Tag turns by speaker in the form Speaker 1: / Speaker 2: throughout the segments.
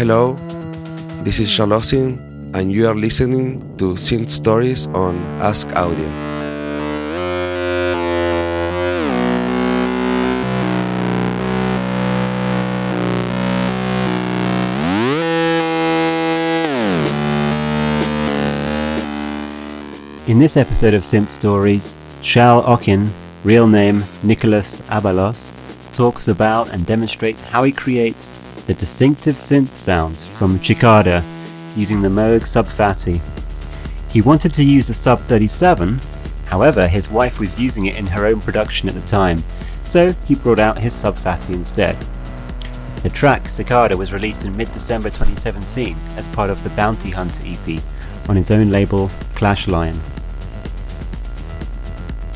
Speaker 1: Hello, this is Shall Ocin, and you are listening to Synth Stories on Ask Audio.
Speaker 2: In this episode of Synth Stories, Shall Ocin, real name Nicholas Avalos, talks about and demonstrates how he creates the distinctive synth sounds from Cicada using the Moog Sub Phatty. He wanted to use the Sub 37, however, his wife was using it in her own production at the time, so he brought out his Sub Phatty instead. The track Cicada was released in mid December 2017 as part of the Bounty Hunter EP on his own label Clash Lion.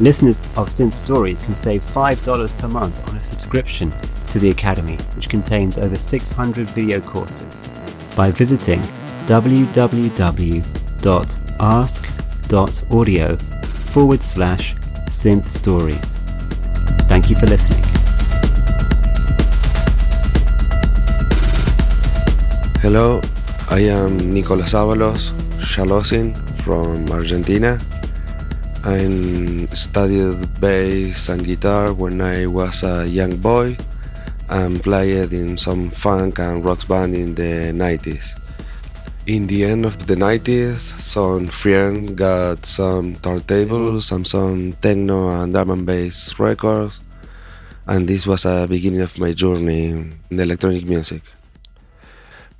Speaker 2: Listeners of Synth Stories can save $5 per month on a subscription to the Academy, which contains over 600 video courses, by visiting www.ask.audio forward slash synth stories. Thank you for listening.
Speaker 1: Hello, I am Nicolas Avalos Shall Ocin from Argentina. I studied bass and guitar when I was a young boy and played in some funk and rock band in the 90s. In the end of the 90s, some friends got some turntables and some techno and drum and bass records, and this was a beginning of my journey in electronic music.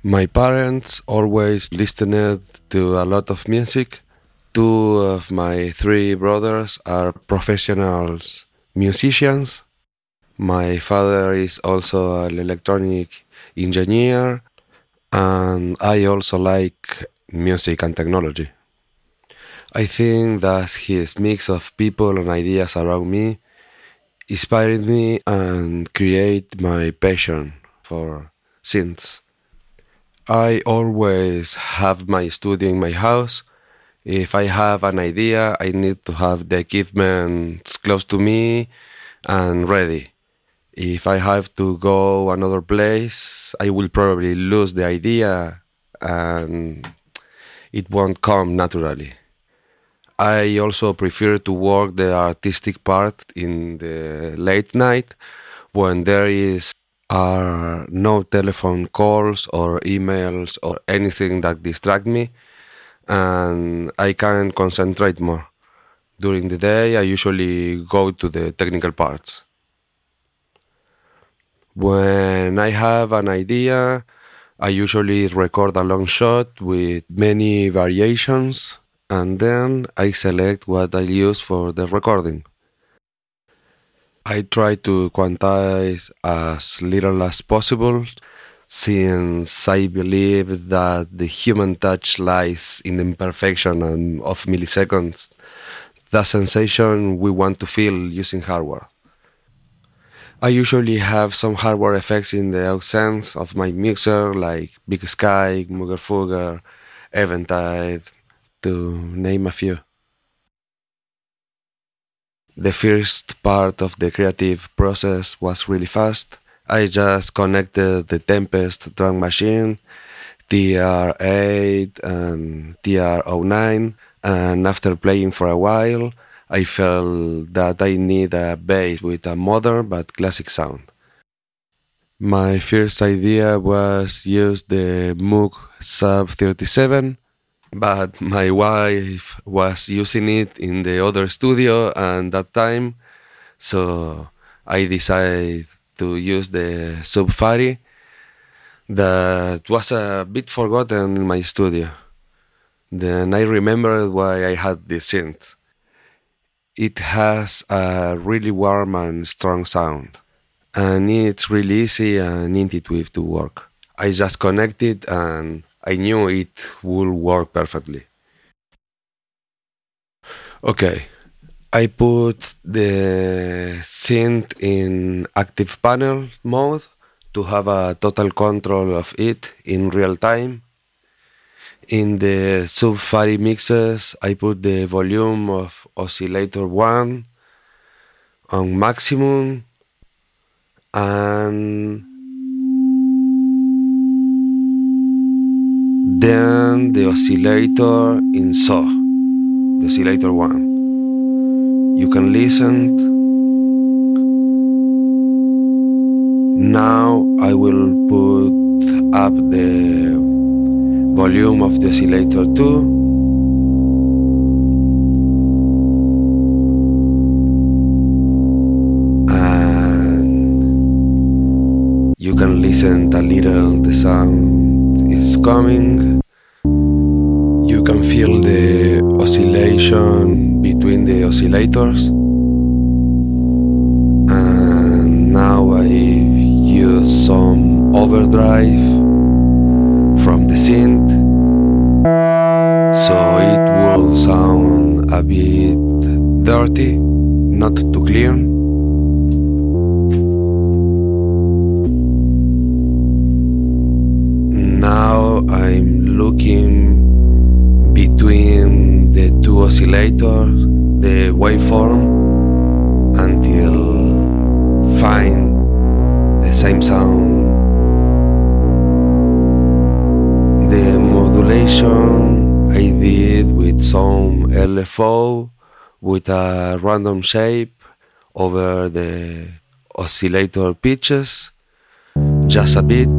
Speaker 1: My parents always listened to a lot of music. Two of my three brothers are professionals musicians. My father is also an electronic engineer, and I also like music and technology. I think that his mix of people and ideas around me inspired me and create my passion for synths. I always have my studio in my house. If I have an idea, I need to have the equipment close to me and ready. If I have to go another place, I will probably lose the idea and it won't come naturally. I also prefer to work the artistic part in the late night when there is are no telephone calls or emails or anything that distract me and I can concentrate more. During the day I usually go to the technical parts. When I have an idea, I usually record a long shot with many variations and then I select what I use for the recording. I try to quantize as little as possible since I believe that the human touch lies in the imperfection of milliseconds, the sensation we want to feel using hardware. I usually have some hardware effects in the accents of my mixer, like Big Sky, Moogerfooger, Eventide, to name a few. The first part of the creative process was really fast. I just connected the Tempest drum machine, TR8 and TR09, and after playing for a while, I felt that I need a bass with a modern but classic sound. My first idea was use the Moog Sub 37 but my wife was using it in the other studio and that time so i decided to use the Sub Phatty that was a bit forgotten in my studio then i remembered why i had this synth it has a really warm and strong sound and it's really easy and intuitive to work i just connected and I knew it would work perfectly. Okay, I put the synth in active panel mode to have a total control of it in real time. In the Sub Phatty mixes, I put the volume of oscillator 1 on maximum and then the oscillator in saw the oscillator one. You can listen. Now I will put up the volume of the oscillator 2 you can listen a little the sound is coming. You can feel the oscillation between the oscillators. And now I use some overdrive from the synth so it will sound a bit dirty not too clean now I'm looking between the two oscillators, the waveform, until find the same sound. The modulation I did with some LFO with a random shape over the oscillator pitches, just a bit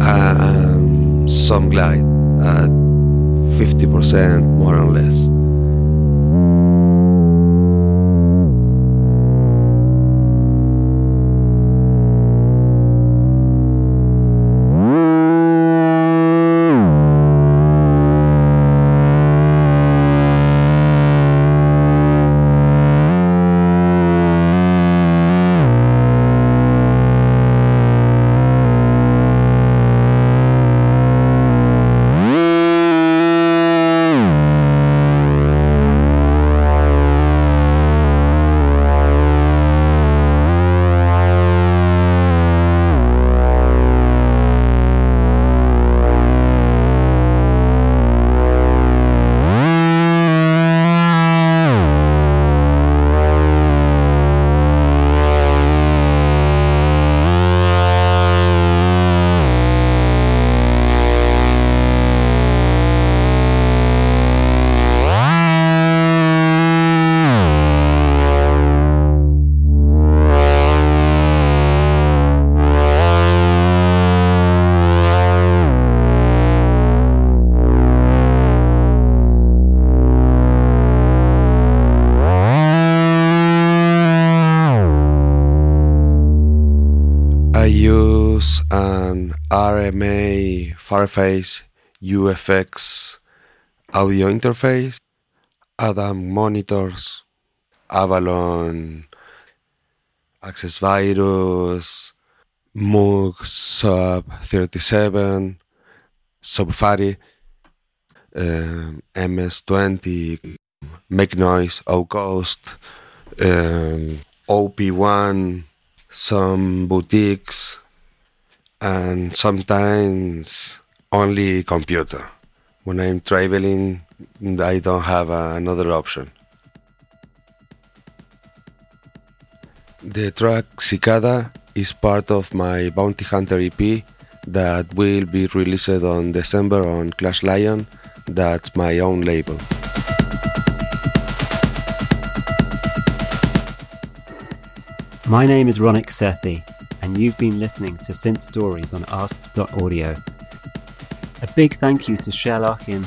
Speaker 1: and some glide at 50% more or less. RME Fireface UFX audio interface, Adam monitors, Avalon, Access Virus, Moog Sub 37, Sub Phatty, um, MS20, Make Noise, 0-Coast, um, OP1, some boutiques, and sometimes only computer. When I'm traveling, I don't have uh, another option. The track Cicada is part of my Bounty Hunter EP that will be released on December on Clash Lion. That's my own label.
Speaker 2: My name is Ronik Sethi, and you've been listening to Synth Stories on Ask.audio. A big thank you to Shall Ocin,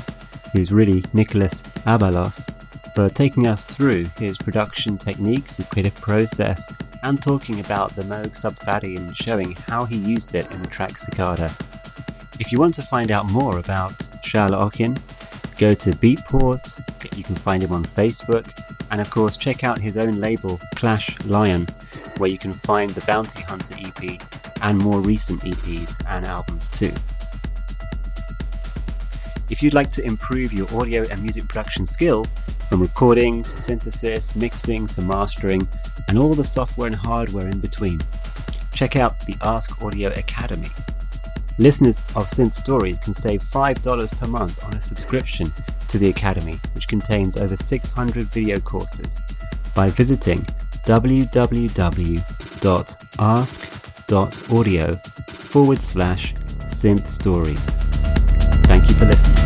Speaker 2: who's really Nicholas Avalos, for taking us through his production techniques, his creative process, and talking about the Moog Sub Phatty and showing how he used it in the track Cicada. If you want to find out more about Shall Ocin, go to Beatport, you can find him on Facebook, and of course check out his own label, Clash Lion, where you can find the Bounty Hunter EP and more recent EPs and albums too. If you'd like to improve your audio and music production skills, from recording to synthesis, mixing to mastering, and all the software and hardware in between, check out the Ask Audio Academy. Listeners of Synth Stories can save $5 per month on a subscription to the Academy, which contains over 600 video courses, by visiting www.ask.audio forward slash synth stories. Thank you. for listening.